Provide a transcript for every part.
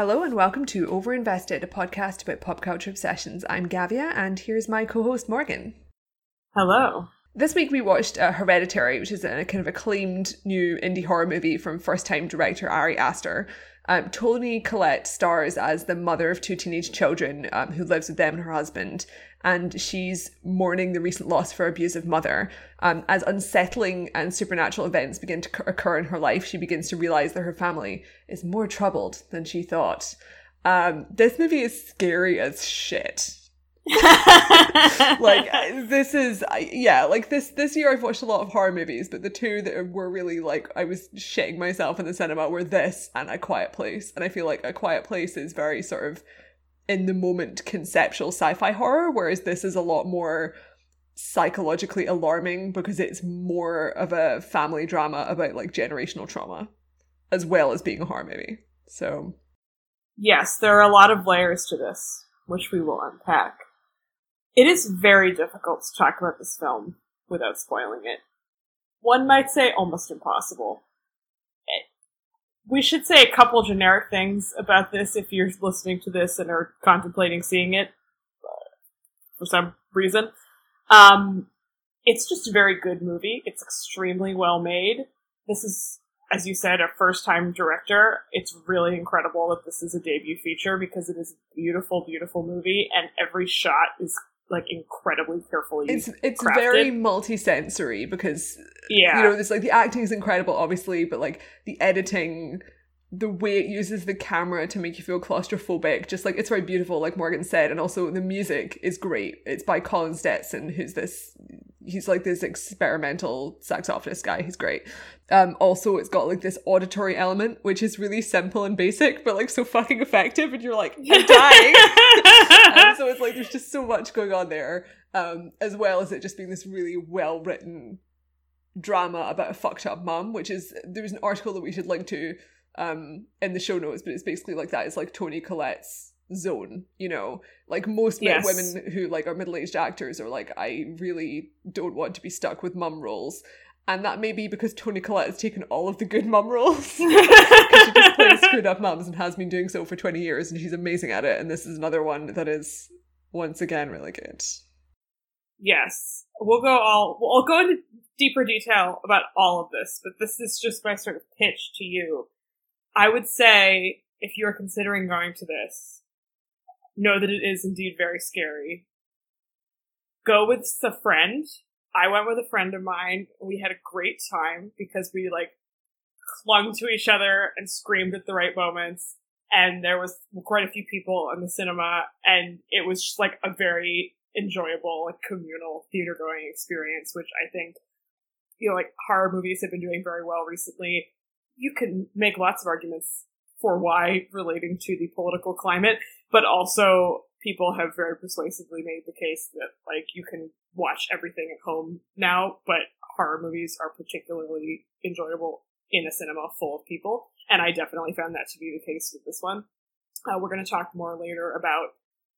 Hello and welcome to Overinvested, a podcast about pop culture obsessions. I'm Gavia, and here's my co host Morgan. Hello. This week we watched uh, Hereditary, which is a kind of acclaimed new indie horror movie from first time director Ari Aster. Um, Toni Collette stars as the mother of two teenage children um, who lives with them and her husband, and she's mourning the recent loss of her abusive mother. Um, as unsettling and supernatural events begin to occur in her life, she begins to realize that her family is more troubled than she thought. Um, this movie is scary as shit. like this is yeah like this this year i've watched a lot of horror movies but the two that were really like i was shitting myself in the cinema were this and a quiet place. And i feel like a quiet place is very sort of in the moment conceptual sci-fi horror whereas this is a lot more psychologically alarming because it's more of a family drama about like generational trauma as well as being a horror movie. So yes there are a lot of layers to this which we will unpack it is very difficult to talk about this film without spoiling it. One might say almost impossible. We should say a couple generic things about this if you're listening to this and are contemplating seeing it uh, for some reason. Um, it's just a very good movie. It's extremely well made. This is, as you said, a first time director. It's really incredible that this is a debut feature because it is a beautiful, beautiful movie and every shot is like incredibly carefully. It's it's crafted. very multi-sensory because yeah, you know, this like the acting is incredible, obviously, but like the editing, the way it uses the camera to make you feel claustrophobic, just like it's very beautiful, like Morgan said, and also the music is great. It's by Colin Stetson, who's this he's like this experimental saxophonist guy. He's great. Um, also, it's got like this auditory element, which is really simple and basic, but like so fucking effective, and you're like, I'm dying. so it's like there's just so much going on there, um, as well as it just being this really well written drama about a fucked up mum, which is there's an article that we should link to um in the show notes, but it's basically like that. It's like Toni Collette's zone you know like most Yes. women who like are middle-aged actors are like i really don't want to be stuck with mum roles and that may be because toni collette has taken all of the good mum roles because she just plays screwed up mums and has been doing so for 20 years and she's amazing at it and this is another one that is once again really good yes. We'll go all. We'll go into deeper detail about all of this, but this is just my sort of pitch to you. I would say if you're considering going to this, know that it is indeed very scary. Go with a friend. I went with a friend of mine. We had a great time because we like clung to each other and screamed at the right moments. And there was quite a few people in the cinema, and it was just like a very enjoyable, like communal theater going experience, which I think, you know, like horror movies have been doing very well recently. You can make lots of arguments for why relating to the political climate, but also people have very persuasively made the case that like you can watch everything at home now, but horror movies are particularly enjoyable in a cinema full of people, and I definitely found that to be the case with this one. Uh, we're going to talk more later about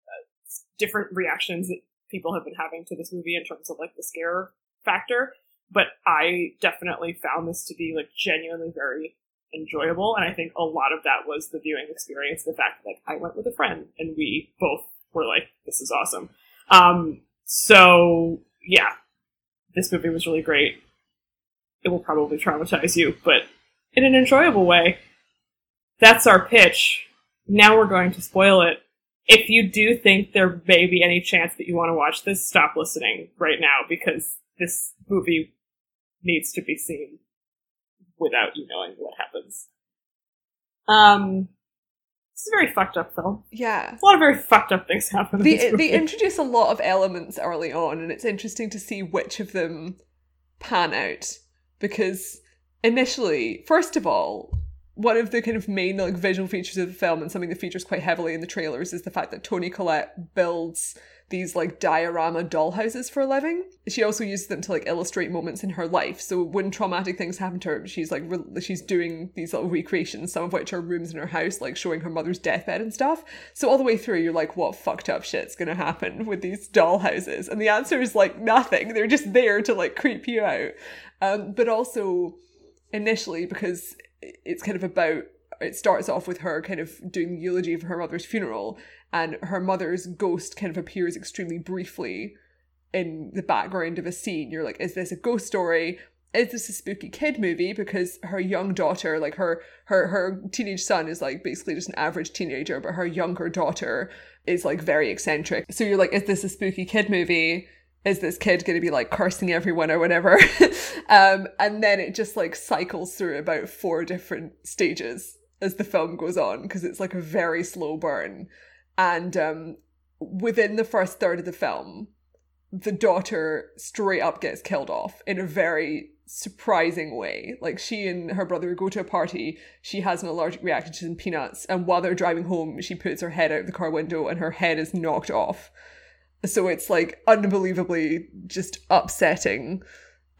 uh, different reactions that people have been having to this movie in terms of like the scare factor, but I definitely found this to be like genuinely very enjoyable, and I think a lot of that was the viewing experience. The fact that like I went with a friend and we both were like, "This is awesome." Um, so yeah, this movie was really great. It will probably traumatize you, but in an enjoyable way. That's our pitch. Now we're going to spoil it. If you do think there may be any chance that you want to watch this, stop listening right now because this movie needs to be seen without you knowing what happens. Um, it's a very fucked up film. yeah A lot of very fucked up things happen. In this they, movie. they introduce a lot of elements early on and it's interesting to see which of them pan out because initially first of all one of the kind of main like visual features of the film and something that features quite heavily in the trailers is the fact that Toni Collette builds these like diorama dollhouses for a living. She also uses them to like illustrate moments in her life. So when traumatic things happen to her, she's like re- she's doing these little recreations, some of which are rooms in her house, like showing her mother's deathbed and stuff. So all the way through, you're like, what fucked up shit's gonna happen with these dollhouses? And the answer is like nothing. They're just there to like creep you out. Um, but also initially because it's kind of about it starts off with her kind of doing the eulogy for her mother's funeral, and her mother's ghost kind of appears extremely briefly in the background of a scene. You're like, is this a ghost story? Is this a spooky kid movie? Because her young daughter, like her her her teenage son is like basically just an average teenager, but her younger daughter is like very eccentric. So you're like, is this a spooky kid movie? Is this kid going to be like cursing everyone or whatever? um, and then it just like cycles through about four different stages as the film goes on because it's like a very slow burn. And um, within the first third of the film, the daughter straight up gets killed off in a very surprising way. Like she and her brother go to a party, she has an allergic reaction to some peanuts, and while they're driving home, she puts her head out the car window and her head is knocked off. So it's like unbelievably just upsetting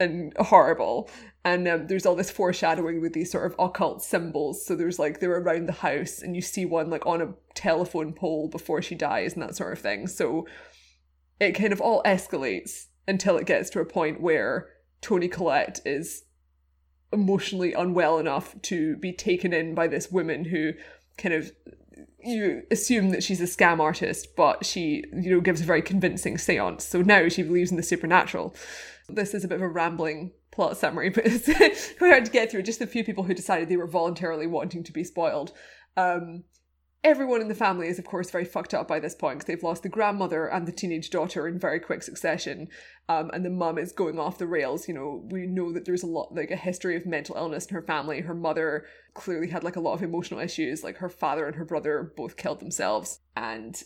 and horrible. And um, there's all this foreshadowing with these sort of occult symbols. So there's like they're around the house, and you see one like on a telephone pole before she dies and that sort of thing. So it kind of all escalates until it gets to a point where Toni Collette is emotionally unwell enough to be taken in by this woman who kind of you assume that she's a scam artist, but she, you know, gives a very convincing seance. So now she believes in the supernatural. This is a bit of a rambling plot summary, but it's quite hard to get through. Just a few people who decided they were voluntarily wanting to be spoiled. Um, everyone in the family is, of course, very fucked up by this point because they've lost the grandmother and the teenage daughter in very quick succession. Um, and the mum is going off the rails. You know, we know that there's a lot, like a history of mental illness in her family. Her mother clearly had like a lot of emotional issues. Like her father and her brother both killed themselves. And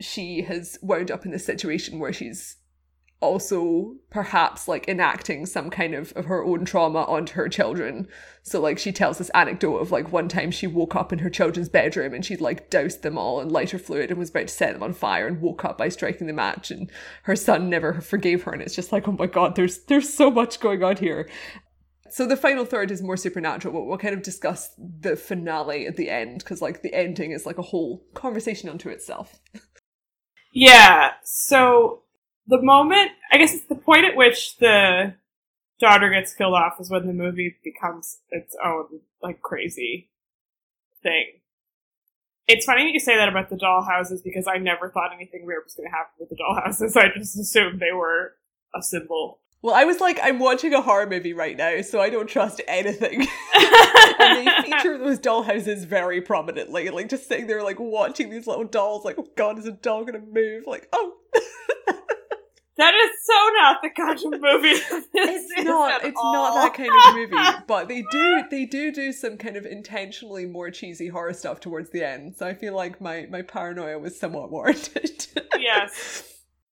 she has wound up in this situation where she's also perhaps like enacting some kind of, of her own trauma onto her children. So like she tells this anecdote of like one time she woke up in her children's bedroom and she'd like doused them all in lighter fluid and was about to set them on fire and woke up by striking the match and her son never forgave her and it's just like oh my god there's there's so much going on here. So the final third is more supernatural, but we'll kind of discuss the finale at the end because like the ending is like a whole conversation unto itself. Yeah. So the moment, I guess it's the point at which the daughter gets killed off is when the movie becomes its own, like, crazy thing. It's funny that you say that about the dollhouses because I never thought anything weird was going to happen with the dollhouses. I just assumed they were a symbol. Well, I was like, I'm watching a horror movie right now, so I don't trust anything. and they feature those dollhouses very prominently, like just sitting there, like watching these little dolls, like, oh god, is a doll gonna move? Like, oh. That is so not the kind of movie. it's not. It's all. not that kind of movie. But they do. They do do some kind of intentionally more cheesy horror stuff towards the end. So I feel like my my paranoia was somewhat warranted. yes,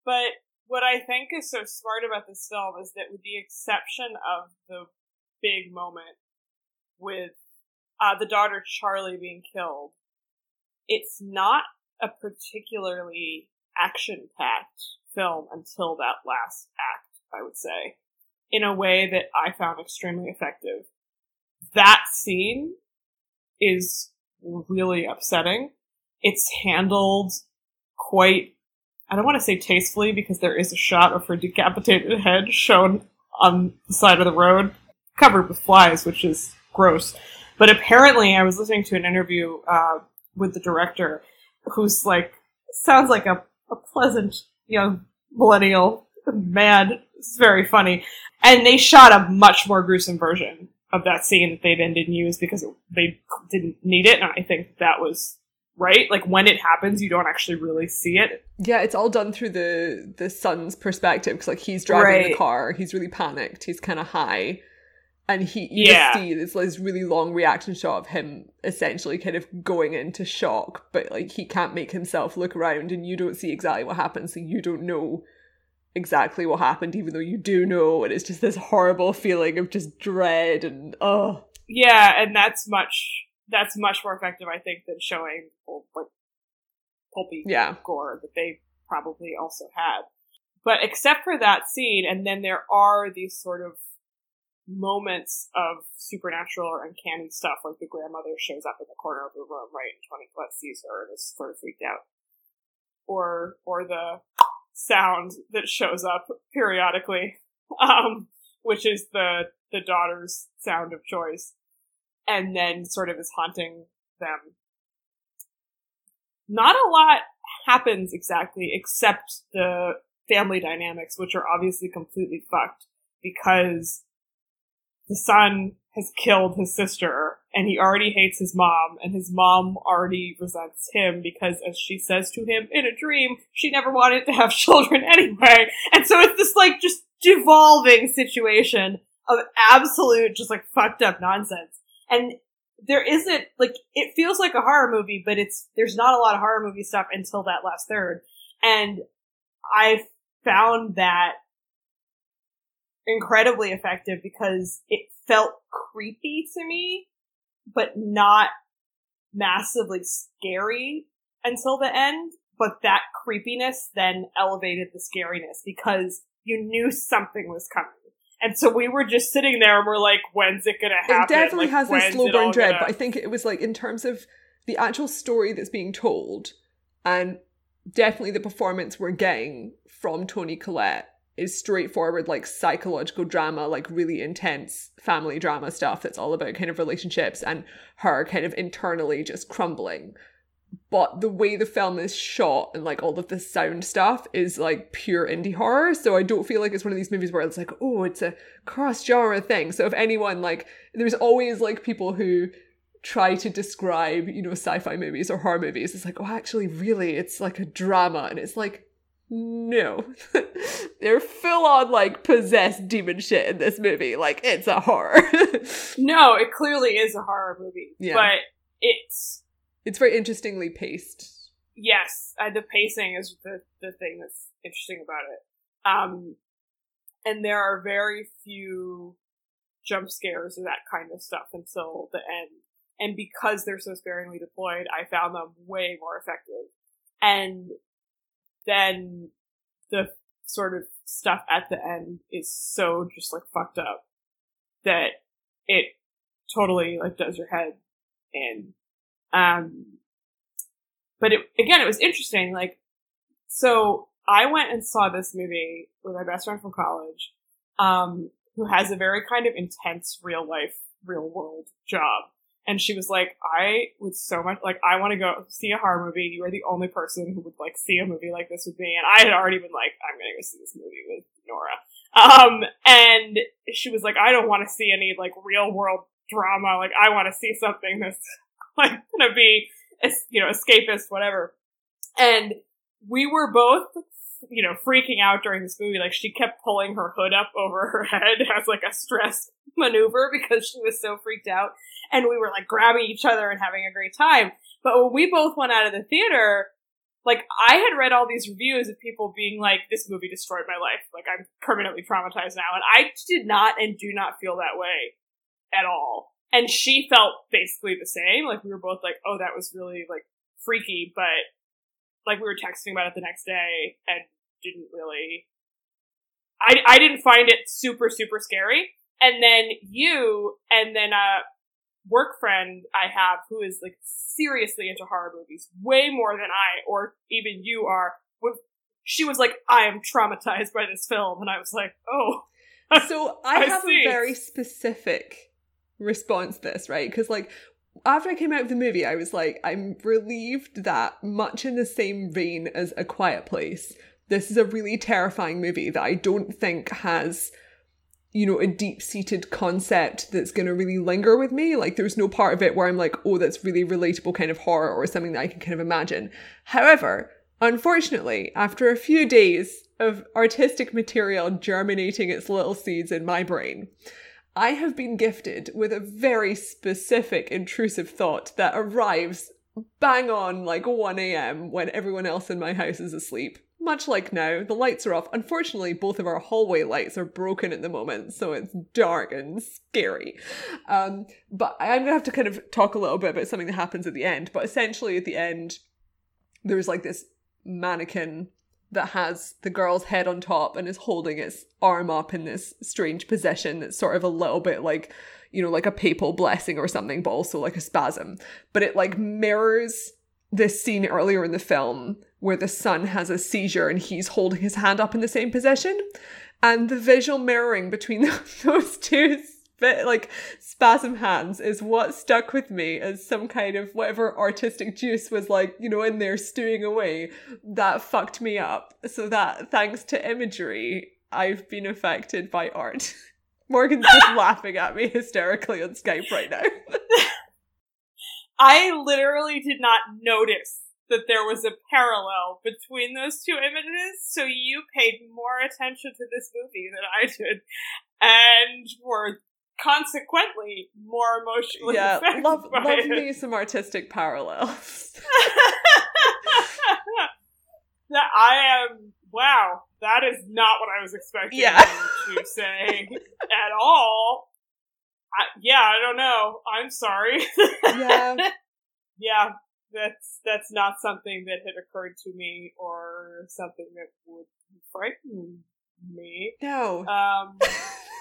but what I think is so smart about this film is that, with the exception of the big moment with uh, the daughter Charlie being killed, it's not a particularly action packed film until that last act, I would say, in a way that I found extremely effective. That scene is really upsetting. It's handled quite, I don't want to say tastefully because there is a shot of her decapitated head shown on the side of the road, covered with flies, which is gross. But apparently, I was listening to an interview uh, with the director, who's like, sounds like a, a pleasant young millennial man. It's very funny. And they shot a much more gruesome version of that scene that they then didn't use because they didn't need it. And I think that was right. Like when it happens, you don't actually really see it. Yeah, it's all done through the the son's perspective because like he's driving right. the car, he's really panicked, he's kind of high, and he you yeah. just see this, this really long reaction shot of him essentially kind of going into shock, but like he can't make himself look around, and you don't see exactly what happens, so you don't know exactly what happened, even though you do know, and it's just this horrible feeling of just dread and oh. Yeah, and that's much that's much more effective, I think, than showing like pulpy yeah. gore that they probably also had. But except for that scene, and then there are these sort of moments of supernatural or uncanny stuff, like the grandmother shows up in the corner of the room, right, and Toni Collette sees her and is sort of freaked out. Or, or the sound that shows up periodically, um, which is the, the daughter's sound of choice. and then sort of is haunting them. Not a lot happens exactly except the family dynamics, which are obviously completely fucked because the son has killed his sister and he already hates his mom and his mom already resents him because as she says to him in a dream she never wanted to have children anyway. And so it's this like just devolving situation of absolute just like fucked up nonsense. And there isn't like it feels like a horror movie but it's there's not a lot of horror movie stuff until that last third. And i found that incredibly effective because it felt creepy to me, but not massively scary until the end. But that creepiness then elevated the scariness because you knew something was coming. And so we were just sitting there and we're like, when's it gonna happen? It definitely like, has this slow burn dread, gonna- but I think it was like in terms of the actual story that's being told and definitely the performance we're getting from Toni Collette is straightforward like psychological drama, like really intense family drama stuff that's all about kind of relationships and her kind of internally just crumbling. But the way the film is shot and like all of the sound stuff is like pure indie horror. So I don't feel like it's one of these movies where it's like, oh, it's a cross genre thing. So if anyone like, there's always like people who try to describe, you know, sci-fi movies or horror movies. It's like, oh, actually, really, it's like a drama. And it's like, no. They're full on like possessed demon shit in this movie. Like, it's a horror. No, it clearly is a horror movie. Yeah. But it's it's very interestingly paced. yes, uh, the pacing is the the thing that's interesting about it. Um, and there are very few jump scares or that kind of stuff until the end. And because they're so sparingly deployed, I found them way more effective. And then the sort of stuff at the end is so just like fucked up that it totally like does your head in. Um, but it, again, it was interesting. Like, so I went and saw this movie with my best friend from college, um, who has a very kind of intense real life, real world job. And she was like, I would so much, like, I want to go see a horror movie. You are the only person who would, like, see a movie like this with me. And I had already been like, I'm going to go see this movie with Nora. Um, and she was like, I don't want to see any, like, real world drama. Like, I want to see something that's, like, going to be, you know, escapist, whatever. And we were both, you know, freaking out during this movie. Like, she kept pulling her hood up over her head as, like, a stress maneuver because she was so freaked out and we were like grabbing each other and having a great time. But when we both went out of the theater, like I had read all these reviews of people being like, "This movie destroyed my life. Like I'm permanently traumatized now," and I did not and do not feel that way at all. And she felt basically the same. Like we were both like, "Oh, that was really like freaky," but like we were texting about it the next day and didn't really. I I didn't find it super super scary. And then you, and then a work friend I have who is like seriously into horror movies, way more than I or even you are. She was like, "I am traumatized by this film," and I was like, "Oh, So I, I have see. a very specific response to this, right? Because like after I came out of the movie, I was like, I'm relieved that much in the same vein as A Quiet Place, this is a really terrifying movie that I don't think has you know, a deep seated concept that's going to really linger with me. Like, there's no part of it where I'm like, oh, that's really relatable kind of horror or something that I can kind of imagine. However, unfortunately, after a few days of artistic material germinating its little seeds in my brain, I have been gifted with a very specific intrusive thought that arrives bang on like 1 a.m. when everyone else in my house is asleep. Much like now, the lights are off. Unfortunately, both of our hallway lights are broken at the moment, so it's dark and scary. Um, but I'm gonna have to kind of talk a little bit about something that happens at the end. But essentially, at the end, there's like this mannequin that has the girl's head on top and is holding its arm up in this strange position that's sort of a little bit like you know like a papal blessing or something but also like a spasm. But it like mirrors this scene earlier in the film where the son has a seizure and he's holding his hand up in the same position. And the visual mirroring between those two bit like spasm hands is what stuck with me as some kind of whatever artistic juice was like you know in there stewing away. That fucked me up. So that thanks to imagery i've been affected by art. Morgan's just laughing at me hysterically on skype right now. I literally did not notice that there was a parallel between those two images, so you paid more attention to this movie than I did, and were consequently more emotionally yeah love, love it. me some artistic parallels that I am wow, that is not what I was expecting Yeah. you to say at all. I, yeah, I don't know. I'm sorry. yeah yeah, that's that's not something that had occurred to me or something that would frighten me. no Um.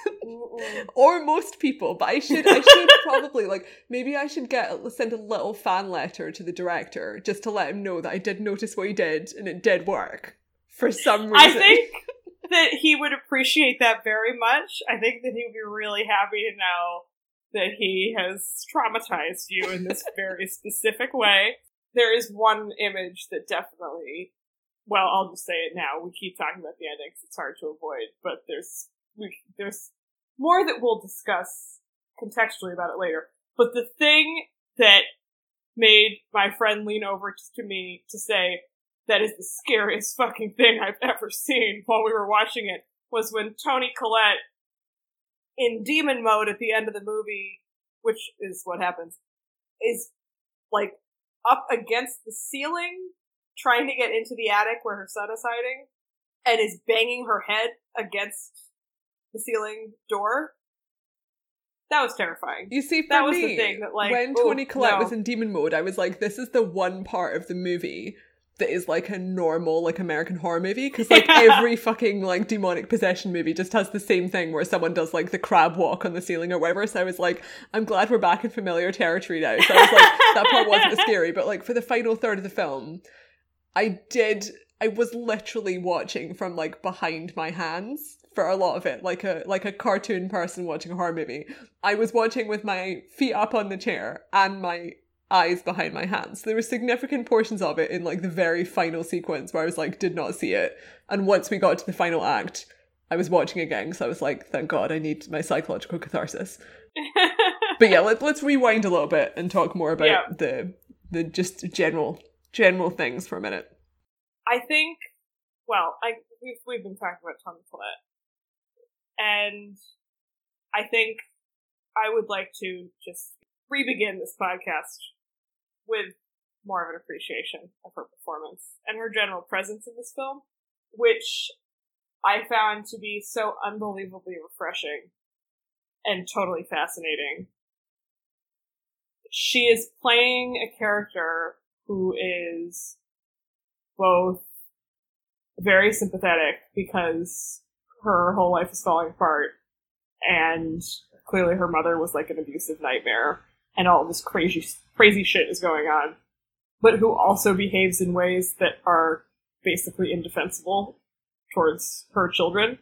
or most people but i should i should probably like maybe i should get send a little fan letter to the director just to let him know that i did notice what he did and it did work for some reason I think that he would appreciate that very much. I think that he would be really happy to know that he has traumatized you in this very specific way. There is one image that definitely, well, I'll just say it now. We keep talking about the ending it's hard to avoid, but there's we, there's more that we'll discuss contextually about it later. But the thing that made my friend lean over to me to say, that is the scariest fucking thing I've ever seen while we were watching it was when Toni Collette in demon mode at the end of the movie, which is what happens, is like up against the ceiling trying to get into the attic where her son is hiding and is banging her head against the ceiling door. That was terrifying. you see for that was the thing that, like, when ooh, toni collette no. was in demon mode i was like this is the one part of the movie that is like a normal like american horror movie because like every fucking like demonic possession movie just has the same thing where someone does like the crab walk on the ceiling or whatever so i was like i'm glad we're back in familiar territory now so i was like that part wasn't scary but like for the final third of the film i did i was literally watching from like behind my hands for a lot of it like a like a cartoon person watching a horror movie i was watching with my feet up on the chair and my eyes behind my hands. There were significant portions of it in like the very final sequence where I was like, did not see it. And once we got to the final act, I was watching again, so I was like, thank God, I need my psychological catharsis. But yeah, let, let's rewind a little bit and talk more about Yeah. the the just general general things for a minute. I think, well, I we've we've been talking about Toni Collette, and I think I would like to just re-begin this podcast with more of an appreciation of her performance and her general presence in this film, which I found to be so unbelievably refreshing and totally fascinating. She is playing a character who is both very sympathetic because her whole life is falling apart and clearly her mother was like an abusive nightmare and all this crazy crazy shit is going on but who also behaves in ways that are basically indefensible towards her children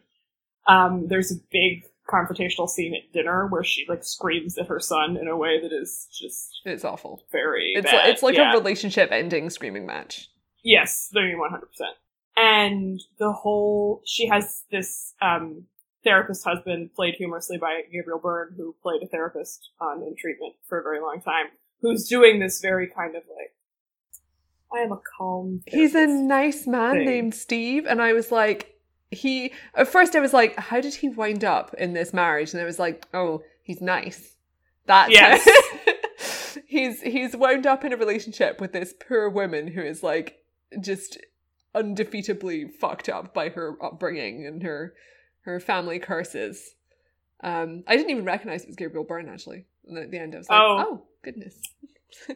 um, there's a big confrontational scene at dinner where she like screams at her son in a way that is just It's awful. very It's bad. like, it's like Yeah. a relationship ending screaming match. Yes, I mean one hundred percent. And the whole she has this um therapist husband played humorously by Gabriel Byrne, who played a therapist on in treatment for a very long time, who's doing this very kind of like I am a calm He's a nice man thing. named Steve, and I was like, he. At first, I was like, how did he wind up in this marriage? And I was like, oh, he's nice. That's Yes. he's he's wound up in a relationship with this poor woman who is like just undefeatably fucked up by her upbringing and her her family curses. Um, I didn't even recognize it was Gabriel Byrne actually. And at the end, I was like, Oh. oh, goodness,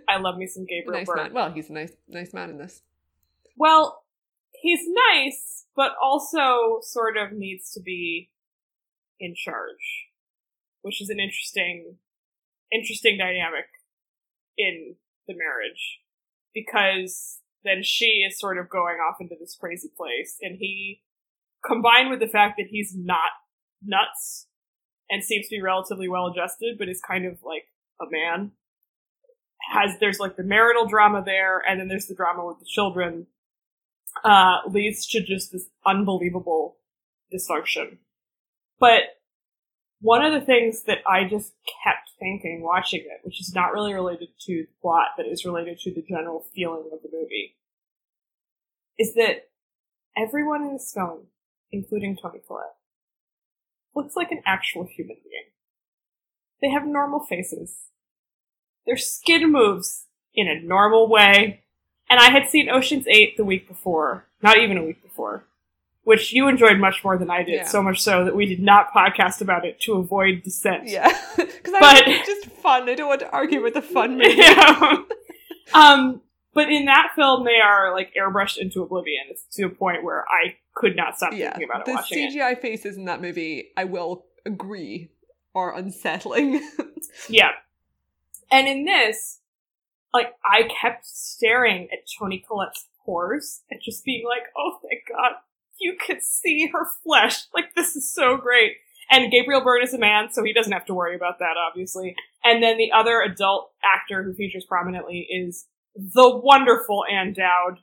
I love me some Gabriel nice Byrne. man. Well, he's a nice nice man in this. Well, he's nice, but also sort of needs to be in charge, which is an interesting, interesting dynamic in the marriage because then she is sort of going off into this crazy place, and he, combined with the fact that he's not nuts and seems to be relatively well adjusted, but is kind of like a man. Has there's like the marital drama there, and then there's the drama with the children. Uh, leads to just this unbelievable dysfunction. But one of the things that I just kept thinking watching it, which is not really related to the plot, but is related to the general feeling of the movie, is that everyone in this film, including Toni Collette, looks like an actual human being. They have normal faces. Their skin moves in a normal way. And I had seen Ocean's 8 the week before, not even a week before, which you enjoyed much more than I did, Yeah. so much so that we did not podcast about it to avoid dissent. Yeah, because But- it's just fun. I don't want to argue with the fun movie. Yeah. um, but in that film, they are like airbrushed into oblivion. It's to a point where I could not stop yeah, thinking about it the watching it. CGI faces in that movie, I will agree, are unsettling. Yeah. And in this, like, I kept staring at Toni Collette's pores and just being like, oh, thank God, you can see her flesh. Like, this is so great. And Gabriel Byrne is a man, so he doesn't have to worry about that, obviously. And then the other adult actor who features prominently is the wonderful Ann Dowd,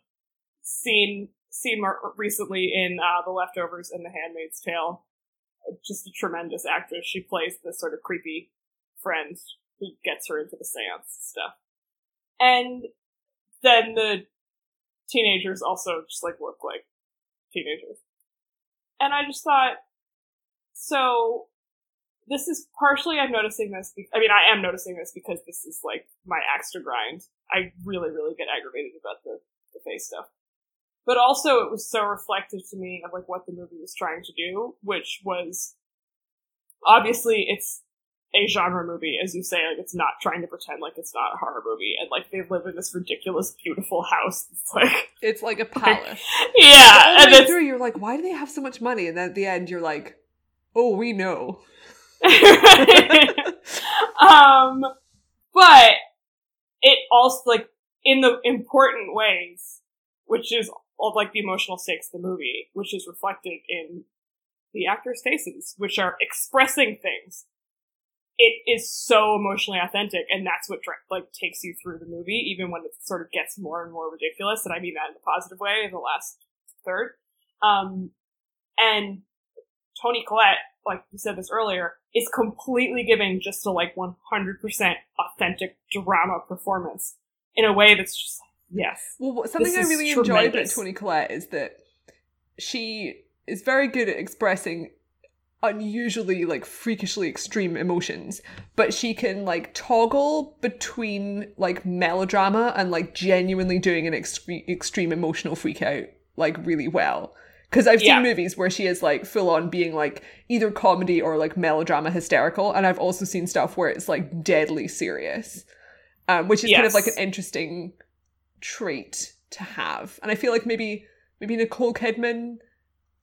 seen seen recently in uh, The Leftovers and The Handmaid's Tale. Just a tremendous actress. She plays this sort of creepy friend who gets her into the seance stuff. And then the teenagers also just like look like teenagers. And I just thought, so this is partially I'm noticing this. Be- I mean, I am noticing this because this is like my axe to grind. I really, really get aggravated about the the face stuff. But also, it was so reflective to me of like what the movie was trying to do, which was obviously it's a genre movie, as you say, like it's not trying to pretend like it's not a horror movie, and like they live in this ridiculous, beautiful house. It's like, it's like a palace. yeah, and the way it's through, you're like, why do they have so much money? And then at the end, you're like, oh, we know. um, but it also like in the important ways, which is all like the emotional stakes of the movie, which is reflected in the actors' faces, which are expressing things. It is so emotionally authentic, and that's what like takes you through the movie, even when it sort of gets more and more ridiculous. And I mean that in a positive way in the last third. Um, and Toni Collette, like you said this earlier, is completely giving just a like 100% authentic drama performance in a way that's just yes. Well, something I really enjoy about Toni Collette is that she is very good at expressing unusually like freakishly extreme emotions but she can like toggle between like melodrama and like genuinely doing an extreme extreme emotional freak out like really well because i've seen Yeah. movies where she is like full on being like either comedy or like melodrama hysterical and i've also seen stuff where it's like deadly serious um, which is kind of like an interesting trait to have. And I feel like maybe maybe Nicole Kidman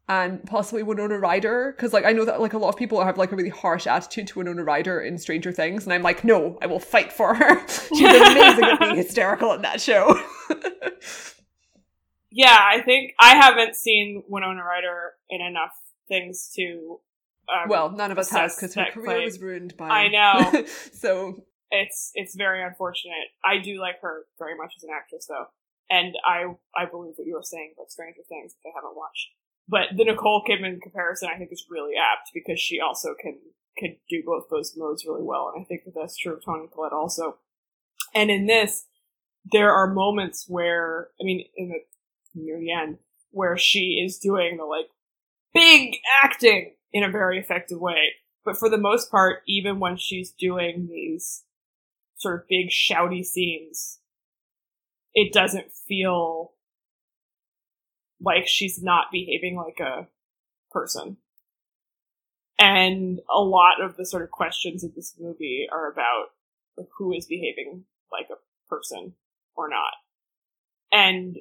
and possibly Winona Ryder, because like I know that like a lot of people have like a really harsh attitude to Winona Ryder in Stranger Things, and I'm like, no, I will fight for her. She's amazing at being hysterical in that show. Yeah, I think I haven't seen Winona Ryder in enough things to. Um, well, none of us has because her career claim. was ruined by. I know. so it's it's very unfortunate. I do like her very much as an actress, though, and I I believe what you were saying about Stranger Things. If I haven't watched, but the Nicole Kidman comparison, I think, is really apt because she also can can do both those modes really well, and I think that that's true of Toni Collette also. And in this, there are moments where I mean, in the near the end, where she is doing the like big acting in a very effective way. But for the most part, even when she's doing these sort of big shouty scenes, it doesn't feel like she's not behaving like a person. And a lot of the sort of questions of this movie are about like, who is behaving like a person or not. And,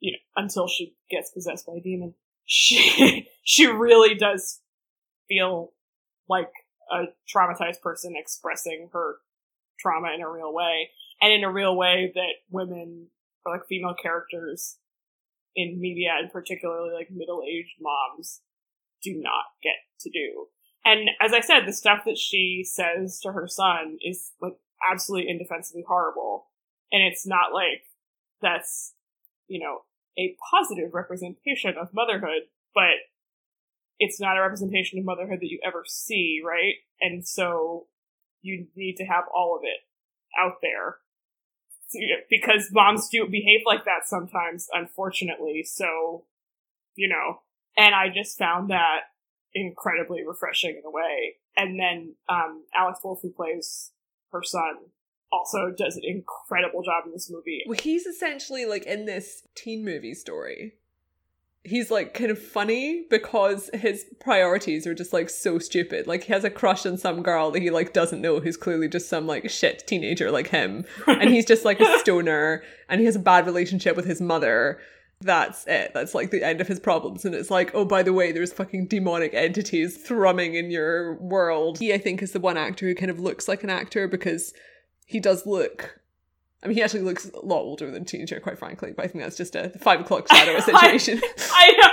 you know, until she gets possessed by a demon, she, she really does feel like a traumatized person expressing her trauma in a real way and in a real way that women or like female characters in media and particularly like middle-aged moms do not get to do And as I said, the stuff that she says to her son is like absolutely indefensibly horrible. And it's not like that's, you know, a positive representation of motherhood, but it's not a representation of motherhood that you ever see, right? And so you need to have all of it out there because moms do behave like that sometimes, unfortunately. So, you know, and I just found that incredibly refreshing in a way. And then um, Alex Wolff, who plays her son, also does an incredible job in this movie. Well, he's essentially like in this teen movie story. He's like kind of funny because his priorities are just like so stupid. Like he has a crush on some girl that he like doesn't know who's clearly just some like shit teenager like him. and he's just like a stoner and he has a bad relationship with his mother that's it. That's like the end of his problems. And it's like, oh, by the way, there's fucking demonic entities thrumming in your world. He, I think, is the one actor who kind of looks like an actor because he does look. I mean, he actually looks a lot older than a teenager, quite frankly. But I think that's just a five o'clock shadow situation. I know.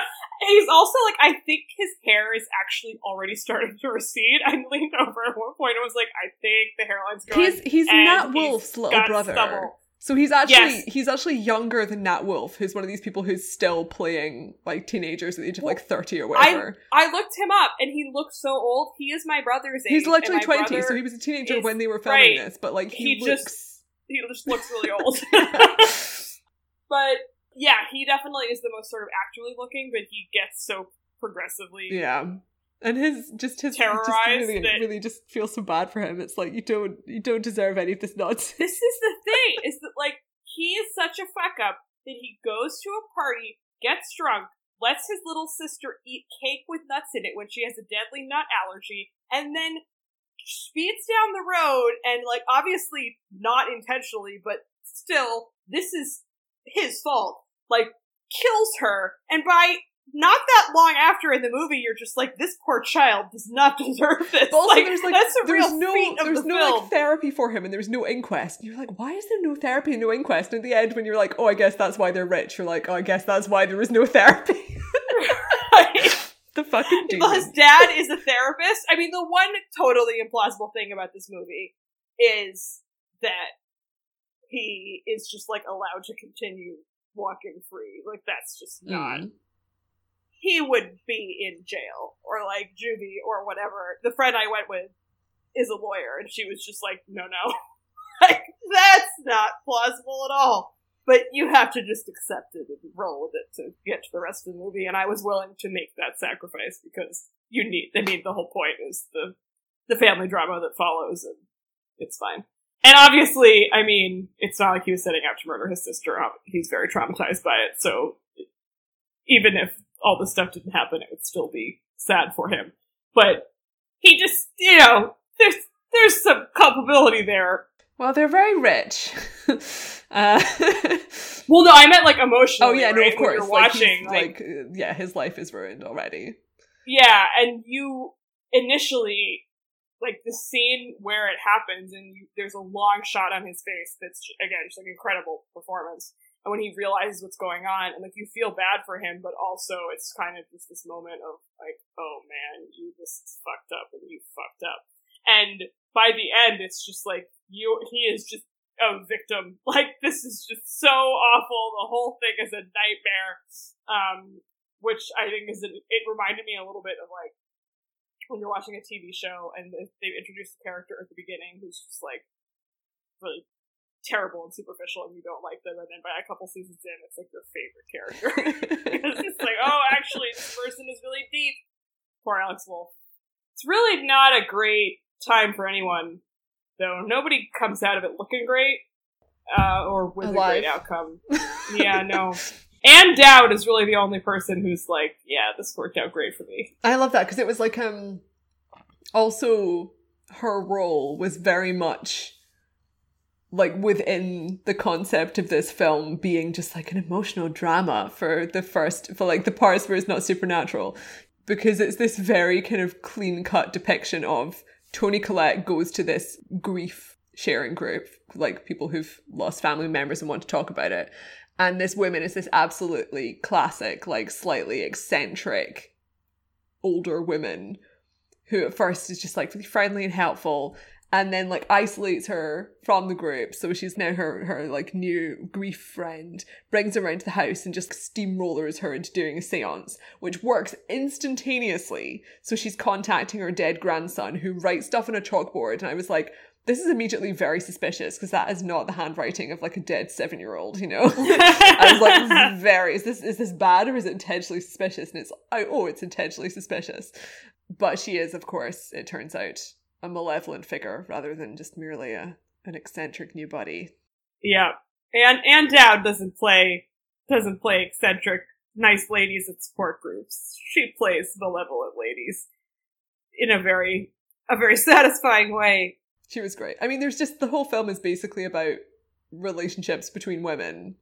He's also like, I think his hair is actually already starting to recede. I leaned over at one point and was like, I think the hairline's going. He's he's Nat Wolff's little brother. Stubble. So he's actually yes. he's actually younger than Nat Wolff, who's one of these people who's still playing like teenagers at the age of like thirty or whatever. I, I looked him up and he looks so old. He is my brother's age. He's literally twenty, so he was a teenager is, when they were filming right. this, but like he, he looks just he just looks really old. but yeah, he definitely is the most sort of actually looking, but he gets so progressively yeah and his just his terrorized just really, really just feels so bad for him. It's like you don't you don't deserve any of this nonsense. This is the thing is that like he is such a fuck up that he goes to a party, gets drunk, lets his little sister eat cake with nuts in it when she has a deadly nut allergy, and then speeds down the road and like obviously not intentionally, but still this is his fault. Like kills her, and by not that long after in the movie, you're just like, this poor child does not deserve this. Also, like, there's like, that's a there's real no, there's the no film. like therapy for him, and there's no inquest. And you're like, why is there no therapy and no inquest? And at the end, when you're like, oh, I guess that's why they're rich. You're like, oh, I guess that's why there is no therapy. the fucking dude. Well, his dad is a therapist. I mean, the one totally implausible thing about this movie is that he is just like allowed to continue walking free. Like that's just not. Mm. He would be in jail or like juvie or whatever. The friend I went with is a lawyer, and she was just like, "No, no, like that's not plausible at all." But you have to just accept it and roll with it to get to the rest of the movie. And I was willing to make that sacrifice because you need. I mean, the whole point is the the family drama that follows, and it's fine. And obviously, I mean, it's not like he was setting out to murder his sister. Um, he's very traumatized by it. So even if all this stuff didn't happen, it would still be sad for him. But he just, you know, there's there's some culpability there. Well, they're very rich. uh, well, no, I meant like emotionally. oh yeah, no, of course. You're Like, watching, like, like, uh, yeah, his life is ruined already. yeah, and you initially like the scene where it happens, and you, there's a long shot on his face that's again just like incredible performance. And when he realizes what's going on, and like you feel bad for him, but also it's kind of just this moment of like, oh man, you just fucked up and you fucked up. And by the end, it's just like you, he is just a victim. Like this is just so awful. The whole thing is a nightmare. Um, which I think is, a, it reminded me a little bit of like when you're watching a TV show and they introduce a character at the beginning who's just like really terrible and superficial and you don't like them, and then by a couple seasons in, it's like your favorite character. it's like, oh, actually, this person is really deep. Poor Alex Wolff It's really not a great time for anyone, though. Nobody comes out of it looking great uh, or with Alive. a great outcome. yeah, no. Ann Dowd is really the only person who's like, yeah, this worked out great for me. I love that because it was like um also her role was very much like within the concept of this film being just like an emotional drama for the first for like the parts where it's not supernatural because it's this very kind of clean cut depiction of Toni Collette goes to this grief sharing group like people who've lost family members and want to talk about it. And this woman is this absolutely classic like slightly eccentric older woman who at first is just like really friendly and helpful and then like isolates her from the group so she's now her her like new grief friend brings her around to the house and just steamrollers her into doing a seance which works instantaneously so she's contacting her dead grandson who writes stuff on a chalkboard and i was like this is immediately very suspicious because that is not the handwriting of like a dead seven year old, you know. I was like, this is very is this is this bad or is it intentionally suspicious? And it's oh, oh it's intentionally suspicious. But she is, of course, it turns out, a malevolent figure rather than just merely a an eccentric new buddy. Yeah, and and Dowd doesn't play doesn't play eccentric nice ladies at support groups. She plays malevolent ladies in a very a very satisfying way. She was great. I mean, there's just the whole film is basically about relationships between women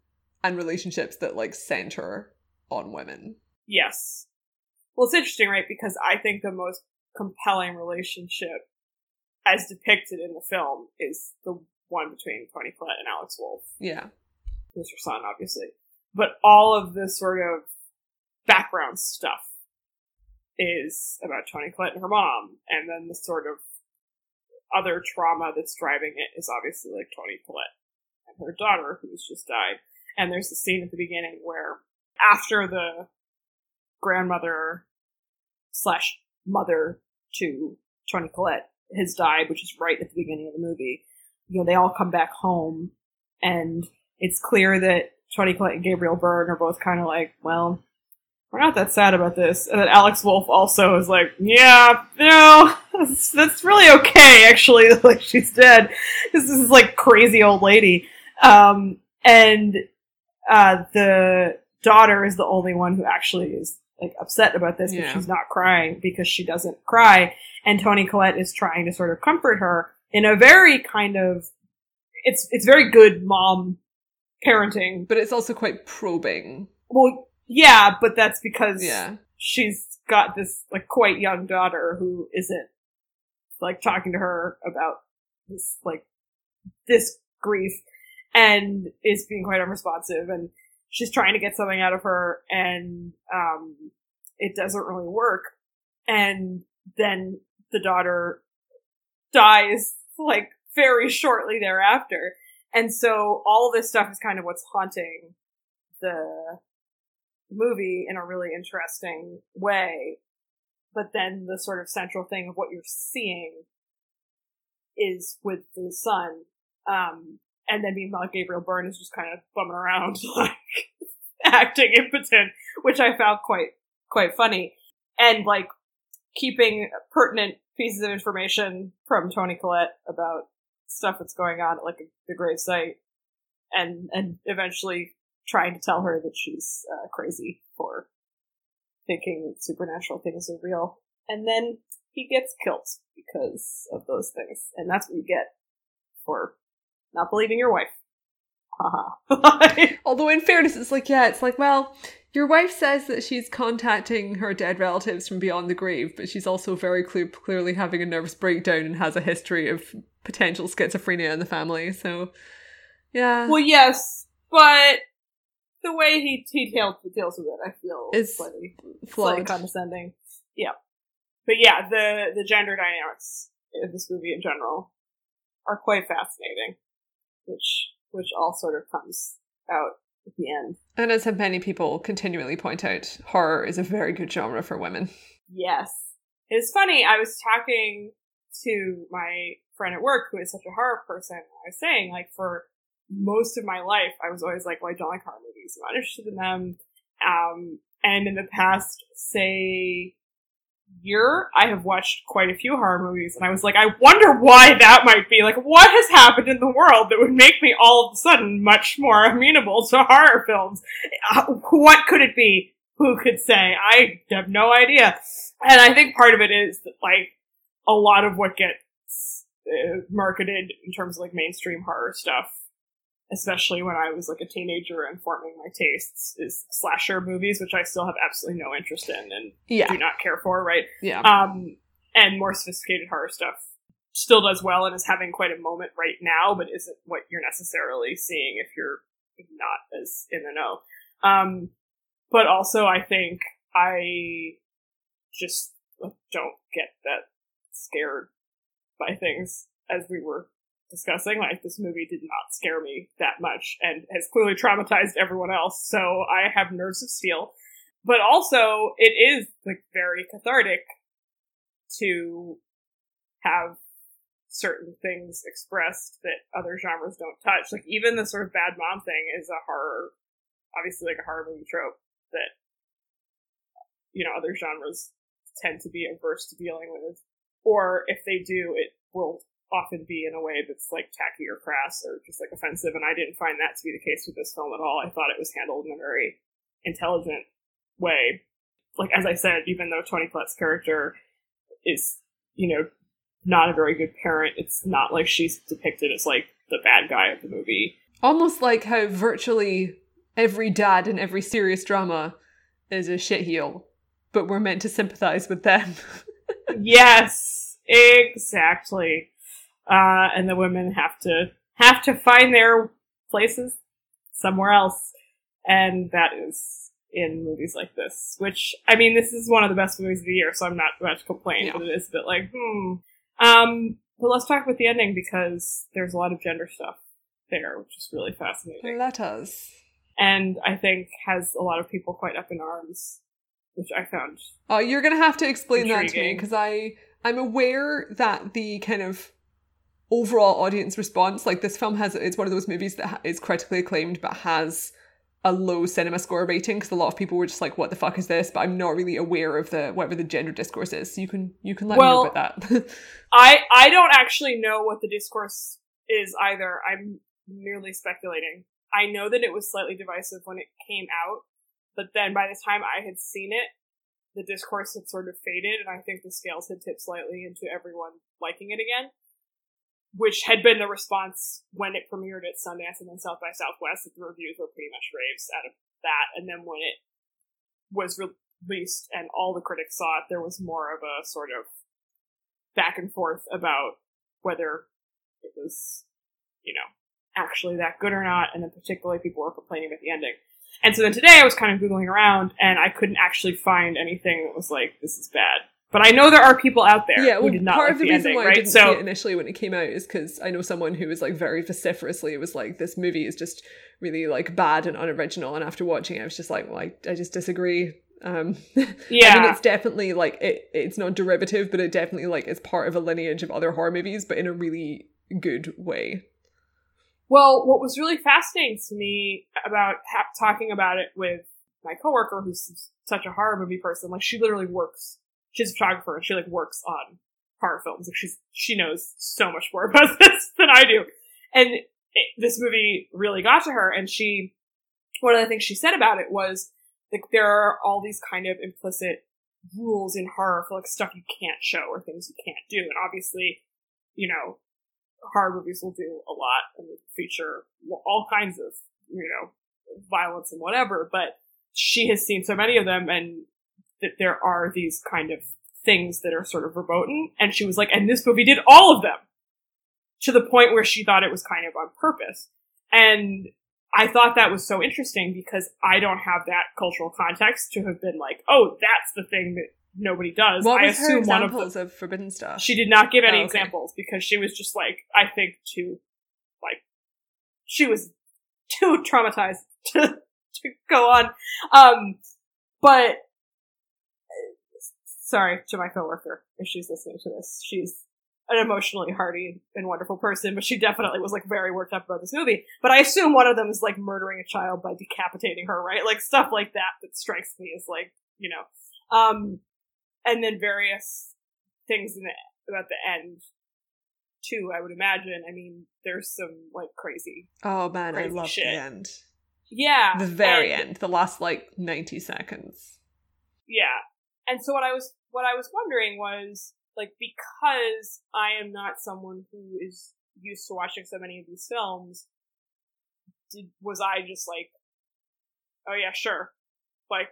and relationships that like center on women. Yes. Well, it's interesting, right? Because I think the most compelling relationship as depicted in the film is the one between Toni Collette and Alex Wolff. Yeah. Who's her son, obviously. But all of this sort of background stuff is about Toni Collette and her mom, and then the sort of other trauma that's driving it is obviously like Toni Collette and her daughter who's just died. And there's the scene at the beginning where after the grandmother slash mother to Toni Collette has died, which is right at the beginning of the movie, you know, they all come back home and it's clear that Toni Collette and Gabriel Byrne are both kind of like, well, we're not that sad about this. And then Alex Wolff also is like, yeah, you know, that's, that's really okay, actually. like, she's dead. This is like crazy old lady. Um, and, uh, the daughter is the only one who actually is like upset about this, but she's not crying because she doesn't cry. And Toni Collette is trying to sort of comfort her in a very kind of, it's, it's very good mom parenting. But it's also quite probing. Well, yeah, but that's because Yeah. she's got this like quite young daughter who isn't like talking to her about this like this grief and is being quite unresponsive and she's trying to get something out of her and um it doesn't really work and then the daughter dies like very shortly thereafter and so all this stuff is kind of what's haunting the movie in a really interesting way. But then the sort of central thing of what you're seeing is with the son. Um, and then meanwhile, Gabriel Byrne is just kind of bumming around, like acting impotent, which I found quite, quite funny. And like keeping pertinent pieces of information from Toni Collette about stuff that's going on at like the grave site and, and eventually trying to tell her that she's uh, crazy for thinking supernatural things are real. And then he gets killed because of those things. And that's what you get for not believing your wife. Although, in fairness, it's like, yeah, it's like, well, your wife says that she's contacting her dead relatives from beyond the grave, but she's also very cle- clearly having a nervous breakdown and has a history of potential schizophrenia in the family. So, yeah. well, yes, but the way he, he deals, deals with it, I feel, Is is slightly, slightly condescending. Yeah. But yeah, the, the gender dynamics of this movie in general are quite fascinating, which, which all sort of comes out at the end. And as many people continually point out, horror is a very good genre for women. Yes. It's funny, I was talking to my friend at work who is such a horror person. I was saying, like, for most of my life, I was always like, well, I don't like horror movies. I'm not interested in them. Um, and in the past, say, year, I have watched quite a few horror movies, and I was like, I wonder why that might be. Like, what has happened in the world that would make me all of a sudden much more amenable to horror films? Uh, what could it be? Who could say? I have no idea. And I think part of it is that, like, a lot of what gets uh, marketed in terms of, like, mainstream horror stuff especially when I was like a teenager and forming my tastes, is slasher movies, which I still have absolutely no interest in and Yeah. do not care for, right? Yeah. Um, and more sophisticated horror stuff still does well and is having quite a moment right now, but isn't what you're necessarily seeing if you're not as in the know. Um, but also I think I just don't get that scared by things as we were discussing. Like this movie did not scare me that much and has clearly traumatized everyone else. So I have nerves of steel. But also it is like very cathartic to have certain things expressed that other genres don't touch. Like even the sort of bad mom thing is a horror obviously like a horror movie trope that you know other genres tend to be averse to dealing with. Or if they do, it will often be in a way that's like tacky or crass or just like offensive. And I didn't find that to be the case with this film at all. I thought it was handled in a very intelligent way. Like as I said, even though Toni Collette's character is, you know, not a very good parent, it's not like she's depicted as like the bad guy of the movie. Almost like how virtually every dad in every serious drama is a shitheel, but we're meant to sympathize with them. yes, exactly. Uh, and the women have to have to find their places somewhere else, and that is in movies like this. Which I mean, this is one of the best movies of the year, so I'm not about to complain. Yeah. But it is a bit like, hmm. Um, but let's talk about the ending because there's a lot of gender stuff there, which is really fascinating. Let us. And I think has a lot of people quite up in arms, which I found. Oh, you're gonna have to explain intriguing. that to me because I I'm aware that the kind of overall audience response. Like this film has, it's one of those movies that is critically acclaimed but has a low cinema score rating because a lot of people were just like, "What the fuck is this?" But I'm not really aware of the whatever the gender discourse is. So you can you can let well, me know about that. I I don't actually know what the discourse is either. I'm merely speculating. I know that it was slightly divisive when it came out, but then by the time I had seen it, the discourse had sort of faded, and I think the scales had tipped slightly into everyone liking it again which had been the response when it premiered at Sundance and then South by Southwest. The reviews were pretty much raves out of that, and then when it was released and all the critics saw it, there was more of a sort of back and forth about whether it was, you know, actually that good or not, and then particularly people were complaining about the ending. And so then today I was kind of googling around and I couldn't actually find anything that was like, this is bad. But I know there are people out there yeah, well, who did not part like of the, the reason ending, why right? I didn't so, see it initially when it came out is because I know someone who was like very vociferously it was like this movie is just really like bad and unoriginal. And after watching it, I was just like, well, I, I just disagree. Um, yeah, I mean, it's definitely like it. It's not derivative, but it definitely like is part of a lineage of other horror movies, but in a really good way. Well, what was really fascinating to me about ha- talking about it with my coworker, who's such a horror movie person, like she literally works she's a photographer and she like works on horror films. Like she's she knows so much more about this than I do. And it, this movie really got to her. And she, one of the things she said about it was like there are all these kind of implicit rules in horror for like stuff you can't show or things you can't do. And obviously, you know, horror movies will do a lot and feature all kinds of you know violence and whatever. But she has seen so many of them and that there are these kind of things that are sort of verboten. And she was like, and this movie did all of them to the point where she thought it was kind of on purpose. And I thought that was so interesting because I don't have that cultural context to have been like, oh, that's the thing that nobody does. What I was assume her examples one of, the, of forbidden stuff? She did not give any oh, okay. examples because she was just like, I think too, like, she was too traumatized to, to go on. Um, but sorry to my coworker if she's listening to this. She's an emotionally hardy and wonderful person, but she definitely was like very worked up about this movie. But I assume one of them is like murdering a child by decapitating her, right? Like stuff like that that strikes me as like, you know. Um and then various things in the, about the end too, I would imagine. I mean, there's some like crazy Oh man, crazy I love shit. the end. Yeah. The very and, end, the last like 90 seconds. Yeah. And so what I was what I was wondering was like because I am not someone who is used to watching so many of these films, did was I just like, oh yeah, sure, like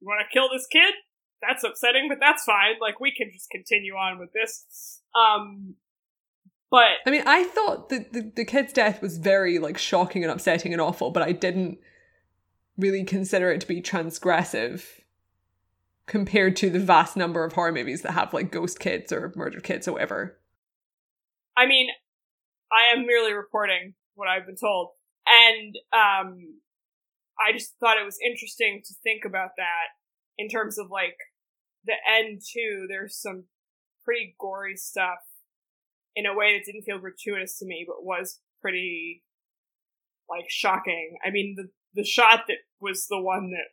you want to kill this kid? That's upsetting, but that's fine. Like we can just continue on with this. Um, but I mean, I thought the, the the kid's death was very like shocking and upsetting and awful, but I didn't really consider it to be transgressive compared to the vast number of horror movies that have like ghost kids or murdered kids or whatever. I mean, I am merely reporting what I've been told. And um I just thought it was interesting to think about that in terms of like the end too. There's some pretty gory stuff in a way that didn't feel gratuitous to me, but was pretty like shocking. I mean, the the shot that was the one that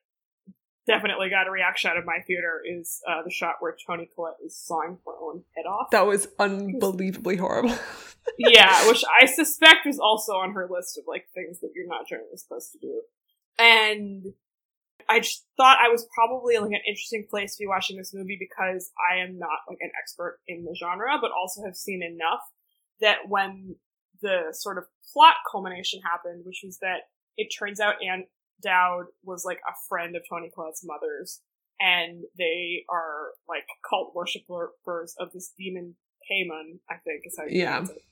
definitely got a reaction out of my theater is uh, the shot where Toni Collette is sawing her own head off. That was unbelievably horrible. yeah, which I suspect was also on her list of like things that you're not generally supposed to do. And I just thought I was probably like an interesting place to be watching this movie because I am not like an expert in the genre, but also have seen enough that when the sort of plot culmination happened, which was that it turns out Ann Dowd was like a friend of Toni Collette's mother's, and they are like cult worshippers of this demon Paimon, I think is how you yeah. pronounce it.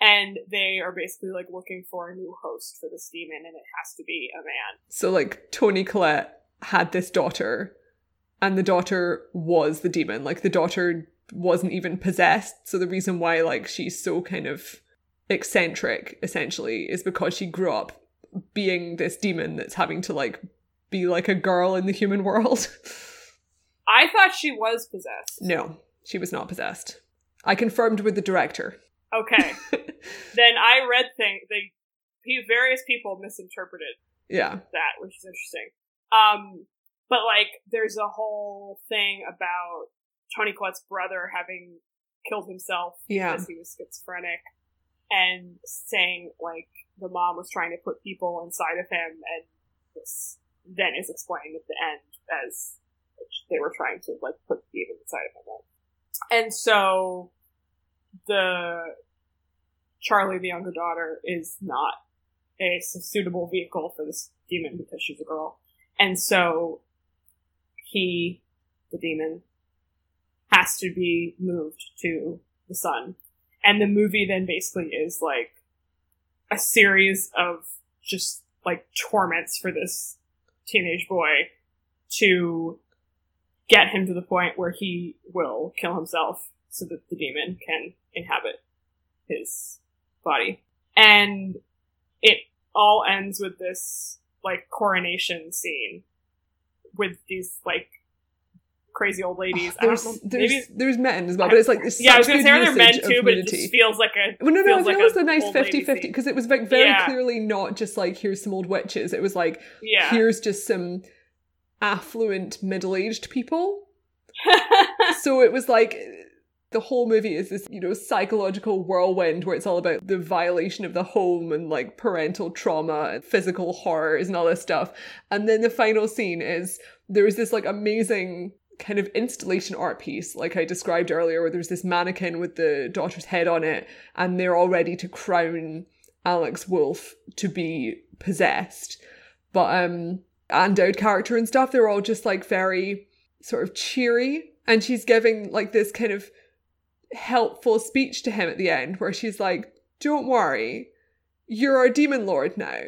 And they are basically like looking for a new host for this demon, and it has to be a man. So like Toni Collette had this daughter, and the daughter was the demon. Like the daughter wasn't even possessed. So the reason why like she's so kind of eccentric essentially is because she grew up being this demon that's having to like be like a girl in the human world. I thought she was possessed. no, she was not possessed. I confirmed with the director. Okay. then I read things. They various people misinterpreted Yeah. that, which is interesting. Um, but like, there's a whole thing about Toni Collette's brother having killed himself Yeah. because he was schizophrenic, and saying like the mom was trying to put people inside of him, and this then is explained at the end as they were trying to like put demon inside of him. And so the Charlie, the younger daughter, is not a suitable vehicle for this demon because she's a girl. And so he, the demon, has to be moved to the son. And the movie then basically is like a series of just like torments for this teenage boy to get him to the point where he will kill himself so that the demon can inhabit his body. And it all ends with this like coronation scene with these like crazy old ladies. There's know. there's Maybe there's men as well, but it's like there's yeah, I was gonna say are there men too, but it just feels like a Well, no, no, I feels like it was a a nice old 50 50 because it was like very Yeah. clearly not just like here's some old witches. It was like yeah. here's just some affluent middle aged people. so it was like the whole movie is this, you know, psychological whirlwind where it's all about the violation of the home and like parental trauma and physical horrors and all this stuff. And then the final scene is there is this like amazing kind of installation art piece, like I described earlier, where there's this mannequin with the daughter's head on it, and they're all ready to crown Alex Wolff to be possessed. But um Ann Dowd character and stuff, they're all just like very sort of cheery. And she's giving like this kind of helpful speech to him at the end where she's like, Don't worry, you're our demon lord now.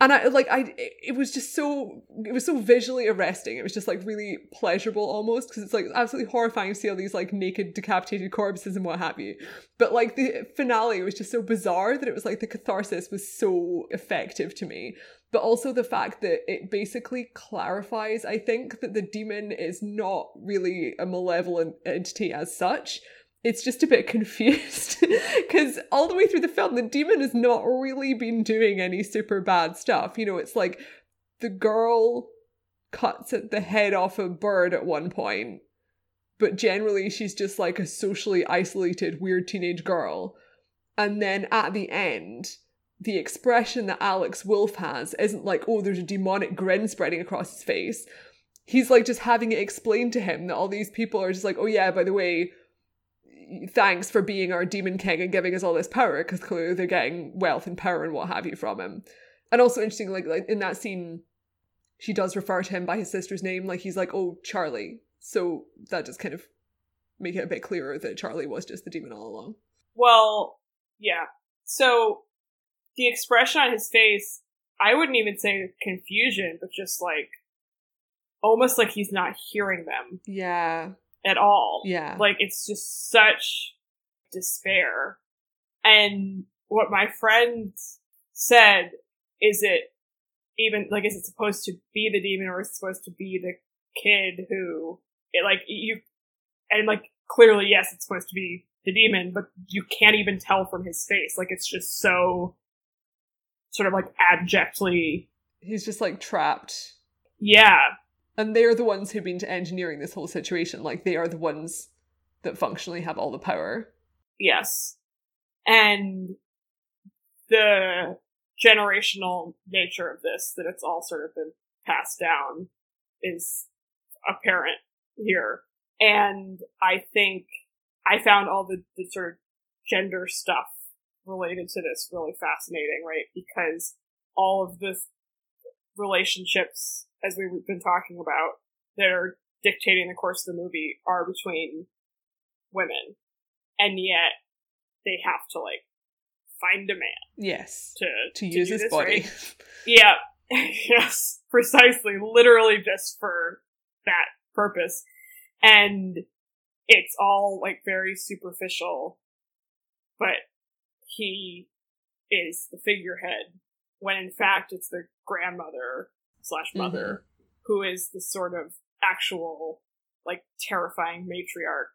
And I like I it was just so it was so visually arresting. It was just like really pleasurable almost because it's like absolutely horrifying to see all these like naked decapitated corpses and what have you. But like the finale was just so bizarre that it was like the catharsis was so effective to me. But also the fact that it basically clarifies, I think, that the demon is not really a malevolent entity as such it's just a bit confused because all the way through the film the demon has not really been doing any super bad stuff. You know it's like the girl cuts at the head off a bird at one point but generally she's just like a socially isolated weird teenage girl. And then at the end the expression that alex wolff has isn't like oh there's a demonic grin spreading across his face. He's like just having it explained to him that all these people are just like oh yeah by the way thanks for being our demon king and giving us all this power because clearly they're getting wealth and power and what have you from him and also interesting like, like in that scene she does refer to him by his sister's name like he's like oh charlie so that just kind of make it a bit clearer that charlie was just the demon all along Well, yeah. So the expression on his face, I wouldn't even say confusion, but just like almost like he's not hearing them Yeah. At all. Yeah. Like it's just such despair. And what my friend said is it even like is it supposed to be the demon or is it supposed to be the kid who it like you and like clearly yes it's supposed to be the demon but you can't even tell from his face like it's just so sort of like abjectly He's just like trapped. yeah And they're the ones who've been to engineering this whole situation. Like they are the ones that functionally have all the power. Yes. And the generational nature of this, that it's all sort of been passed down, is apparent here. And I think I found all the, the sort of gender stuff related to this really fascinating, right? Because all of the relationships, as we've been talking about, that are dictating the course of the movie are between women. And yet they have to like find a man Yes. to To use his this, body. right? Yeah. yes, precisely. Literally just for that purpose. And it's all like very superficial, but he is the figurehead when in fact it's the grandmother slash mm-hmm. mother who is the sort of actual like terrifying matriarch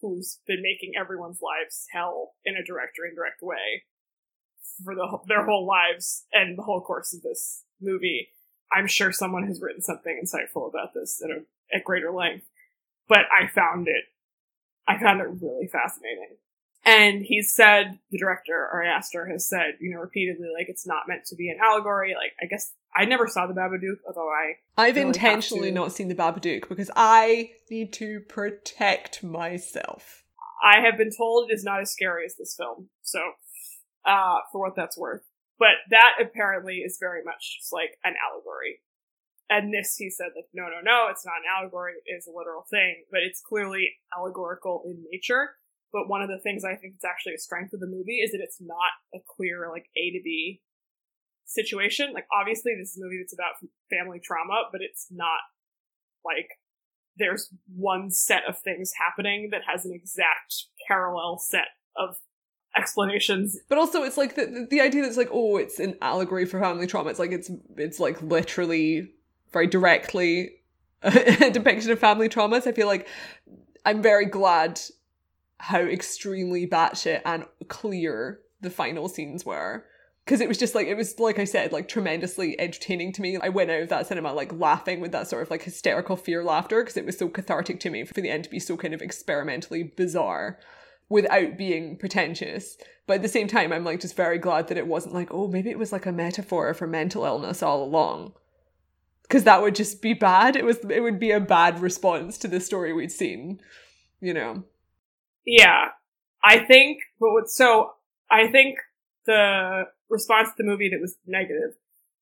who's been making everyone's lives hell in a direct or indirect way for the, their whole lives and the whole course of this movie. I'm sure someone has written something insightful about this at, a, at greater length, but I found it, I found it really fascinating. And he's said, the director, Ari Aster, has said, you know, repeatedly, like, it's not meant to be an allegory. Like, I guess I never saw the Babadook, although I I've really intentionally not seen the Babadook because I need to protect myself. I have been told it is not as scary as this film. So, uh, for what that's worth. But that apparently is very much just like an allegory. And this, he said, like, no, no, no, it's not an allegory, it is a literal thing, but it's clearly allegorical in nature. But one of the things I think it's actually a strength of the movie is that it's not a clear, like, A to B situation. Like, obviously, this is a movie that's about family trauma, but it's not like there's one set of things happening that has an exact parallel set of explanations. But also, it's like the, the idea that's like, oh, it's an allegory for family trauma. It's like it's it's like literally very directly a depiction of family traumas. I feel like I'm very glad how extremely batshit and clear the final scenes were. Because it was just like it was like I said, like tremendously entertaining to me. I went out of that cinema like laughing with that sort of like hysterical fear laughter because it was so cathartic to me for the end to be so kind of experimentally bizarre without being pretentious. But at the same time, I'm like just very glad that it wasn't like, oh, maybe it was like a metaphor for mental illness all along. Because that would just be bad. It was it would be a bad response to the story we'd seen, you know. Yeah. I think, but what, so I think the response to the movie that was negative,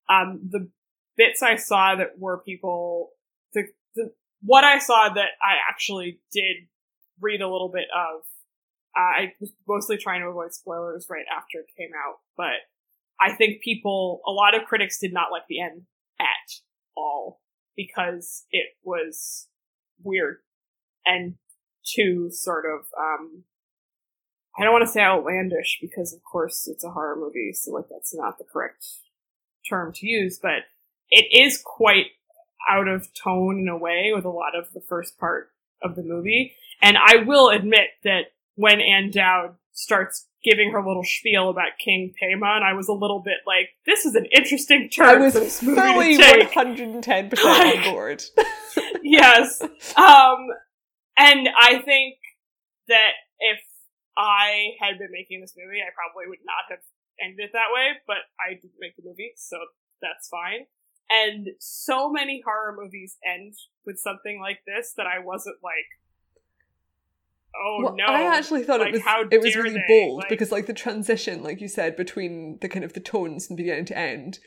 um, the bits I saw that were people, the, the, what I saw that I actually did read a little bit of, uh, I was mostly trying to avoid spoilers right after it came out, but I think people, a lot of critics did not like the end at all because it was weird and too sort of, um, I don't want to say outlandish because of course it's a horror movie, so like that's not the correct term to use, but it is quite out of tone in a way with a lot of the first part of the movie. And I will admit that when Ann Dowd starts giving her little spiel about King Paimon, I was a little bit like, this is an interesting turn I was this movie fully to take. 110% Like- on board. yes. Um, and I think that if I had been making this movie, I probably would not have ended it that way, but I didn't make the movie, so that's fine. And so many horror movies end with something like this that I wasn't like, oh well, no. I actually thought like, it was how it was really they? bold Like- because like the transition, like you said, between the kind of the tones from beginning to end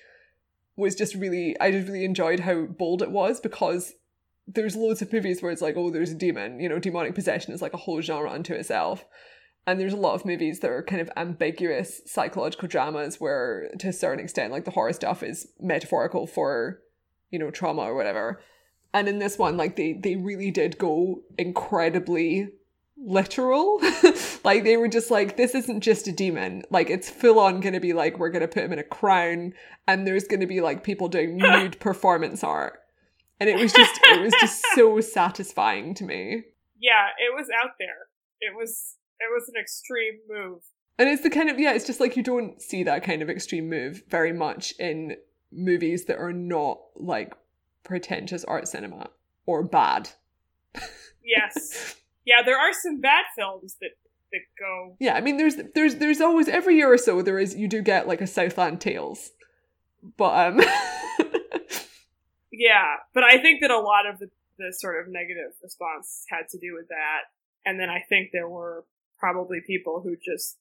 was just really I just really enjoyed how bold it was because there's loads of movies where it's like, oh, there's a demon, you know, demonic possession is like a whole genre unto itself. And there's a lot of movies that are kind of ambiguous psychological dramas where to a certain extent like the horror stuff is metaphorical for, you know, trauma or whatever. And in this one, like they they really did go incredibly literal. like they were just like, this isn't just a demon. Like it's full on gonna be like we're gonna put him in a crown and there's gonna be like people doing nude performance art. And it was just it was just so satisfying to me. Yeah, it was out there. It was it was an extreme move. And it's the kind of yeah, it's just like you don't see that kind of extreme move very much in movies that are not like pretentious art cinema or bad. yes. Yeah, there are some bad films that that go. Yeah, I mean, there's there's there's always every year or so there is you do get like a Southland Tales, but um. yeah, but I think that a lot of the the sort of negative response had to do with that, and then I think there were probably people who just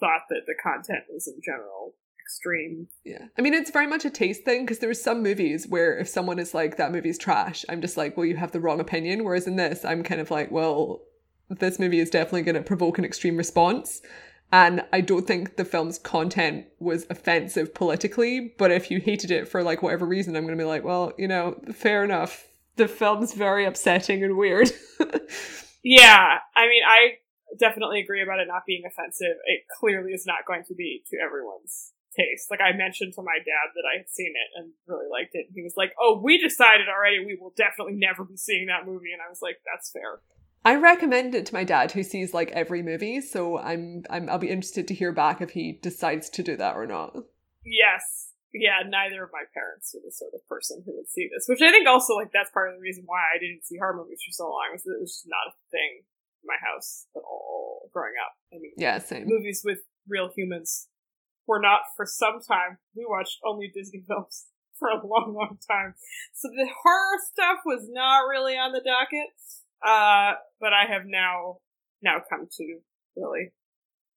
thought that the content was in general extreme. Yeah. I mean, it's very much a taste thing because there are some movies where if someone is like, that movie's trash, I'm just like, well, you have the wrong opinion. Whereas in this, I'm kind of like, well, this movie is definitely going to provoke an extreme response. And I don't think the film's content was offensive politically, but if you hated it for like whatever reason, I'm going to be like, well, you know, fair enough. The film's very upsetting and weird. yeah. I mean, I definitely agree about it not being offensive. It clearly is not going to be to everyone's taste. Like I mentioned to my dad that I had seen it and really liked it. He was like, "Oh, we decided already. We will definitely never be seeing that movie." And I was like, "That's fair." I recommend it to my dad, who sees like every movie. So I'm, I'm, I'll be interested to hear back if he decides to do that or not. Yes, yeah. Neither of my parents were the sort of person who would see this, which I think also like that's part of the reason why I didn't see horror movies for so long was that it was just not a thing in my house at all growing up. I mean, yeah, same. Movies with real humans were not for some time. We watched only Disney films for a long, long time. So the horror stuff was not really on the docket. Uh, but I have now, now come to really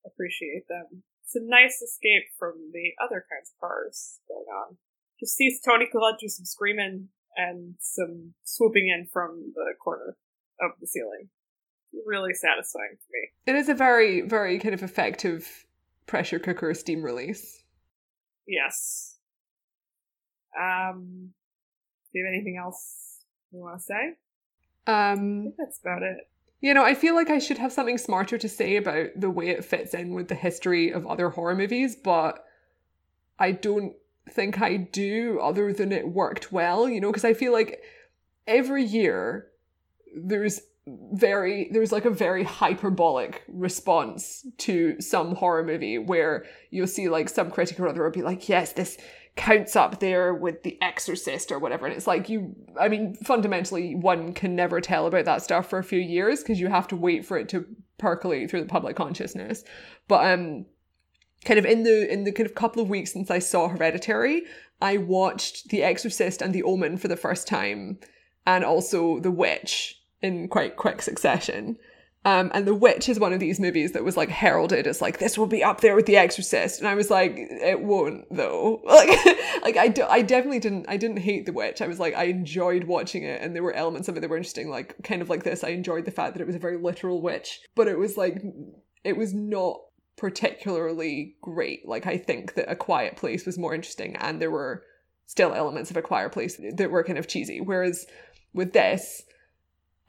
appreciate them. It's a nice escape from the other kinds of horrors going on. Just sees Toni Collette do some screaming and some swooping in from the corner of the ceiling. Really satisfying to me. It is a very, very kind of effective pressure cooker steam release. Yes. Um, do you have anything else you want to say? Um, that's about it. You know, I feel like I should have something smarter to say about the way it fits in with the history of other horror movies, but I don't think I do, other than it worked well, you know, because I feel like every year there's very there's like a very hyperbolic response to some horror movie where you'll see like some critic or other will be like yes this counts up there with the exorcist or whatever. And it's like you i mean fundamentally one can never tell about that stuff for a few years because you have to wait for it to percolate through the public consciousness. But um kind of in the in the kind of couple of weeks since i saw hereditary i watched the exorcist and the omen for the first time and also the witch in quite quick succession. Um, and The Witch is one of these movies that was like heralded as like this will be up there with The Exorcist, and I was like, it won't though. Like, like I, do, I definitely didn't. I didn't hate The Witch. I was like, I enjoyed watching it, and there were elements of it that were interesting. Like, kind of like this. I enjoyed the fact that it was a very literal witch, but it was like, it was not particularly great. Like, I think that A Quiet Place was more interesting, and there were still elements of A Quiet Place that were kind of cheesy. Whereas with this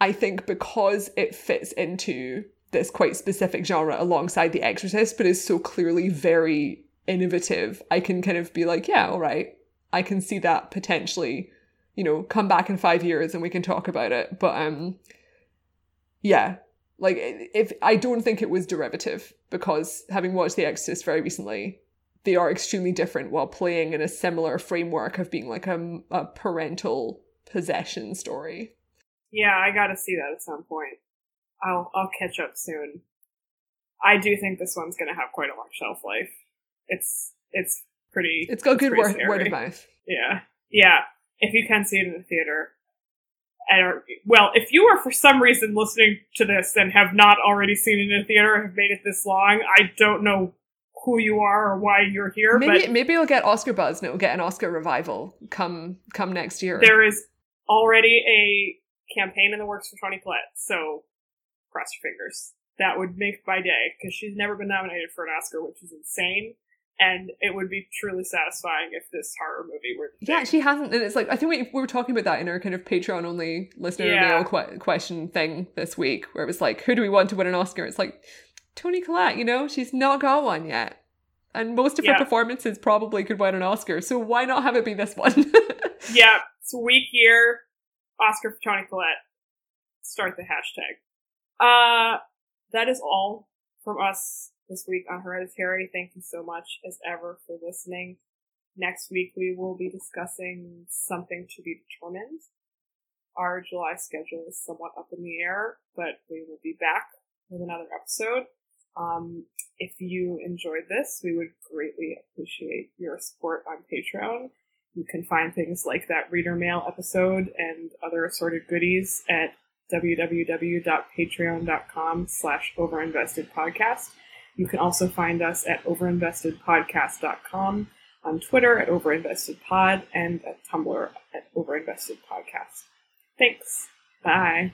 I think because it fits into this quite specific genre alongside The Exorcist, but is so clearly very innovative, I can kind of be like, yeah, all right, I can see that potentially, you know, come back in five years and we can talk about it. But um, yeah, like if I don't think it was derivative because having watched The Exorcist very recently, they are extremely different while playing in a similar framework of being like a, a parental possession story. Yeah, I gotta see that at some point. I'll I'll catch up soon. I do think this one's gonna have quite a long shelf life. It's it's pretty. It's got it's good word, word of mouth. Yeah, yeah. If you can see it in the theater, and well, if you are for some reason listening to this and have not already seen it in the theater, have made it this long, I don't know who you are or why you're here. Maybe but maybe you'll get Oscar buzz and it'll get an Oscar revival come come next year. There is already a campaign in the works for Toni Collette, so cross your fingers. That would make my day because she's never been nominated for an Oscar, which is insane. and it would be truly satisfying if this horror movie were. Yeah, thing. she hasn't, and it's like I think we, we were talking about that in our kind of Patreon only listener yeah. mail que- question thing this week, where it was like, who do we want to win an Oscar? It's like Toni Collette, you know, she's not got one yet. And most of yeah. her performances probably could win an Oscar, so why not have it be this one? yeah, it's a weak year. Oscar Toni Collette. Start the hashtag. Uh, that is all from us this week on Hereditary. Thank you so much, as ever, for listening. Next week, we will be discussing something to be determined. Our July schedule is somewhat up in the air, but we will be back with another episode. Um, if you enjoyed this, we would greatly appreciate your support on Patreon. You can find things like that reader mail episode and other assorted goodies at www.patreon.com slash overinvestedpodcast. You can also find us at overinvestedpodcast.com, on Twitter at overinvestedpod, and at Tumblr at overinvestedpodcast. Thanks. Bye.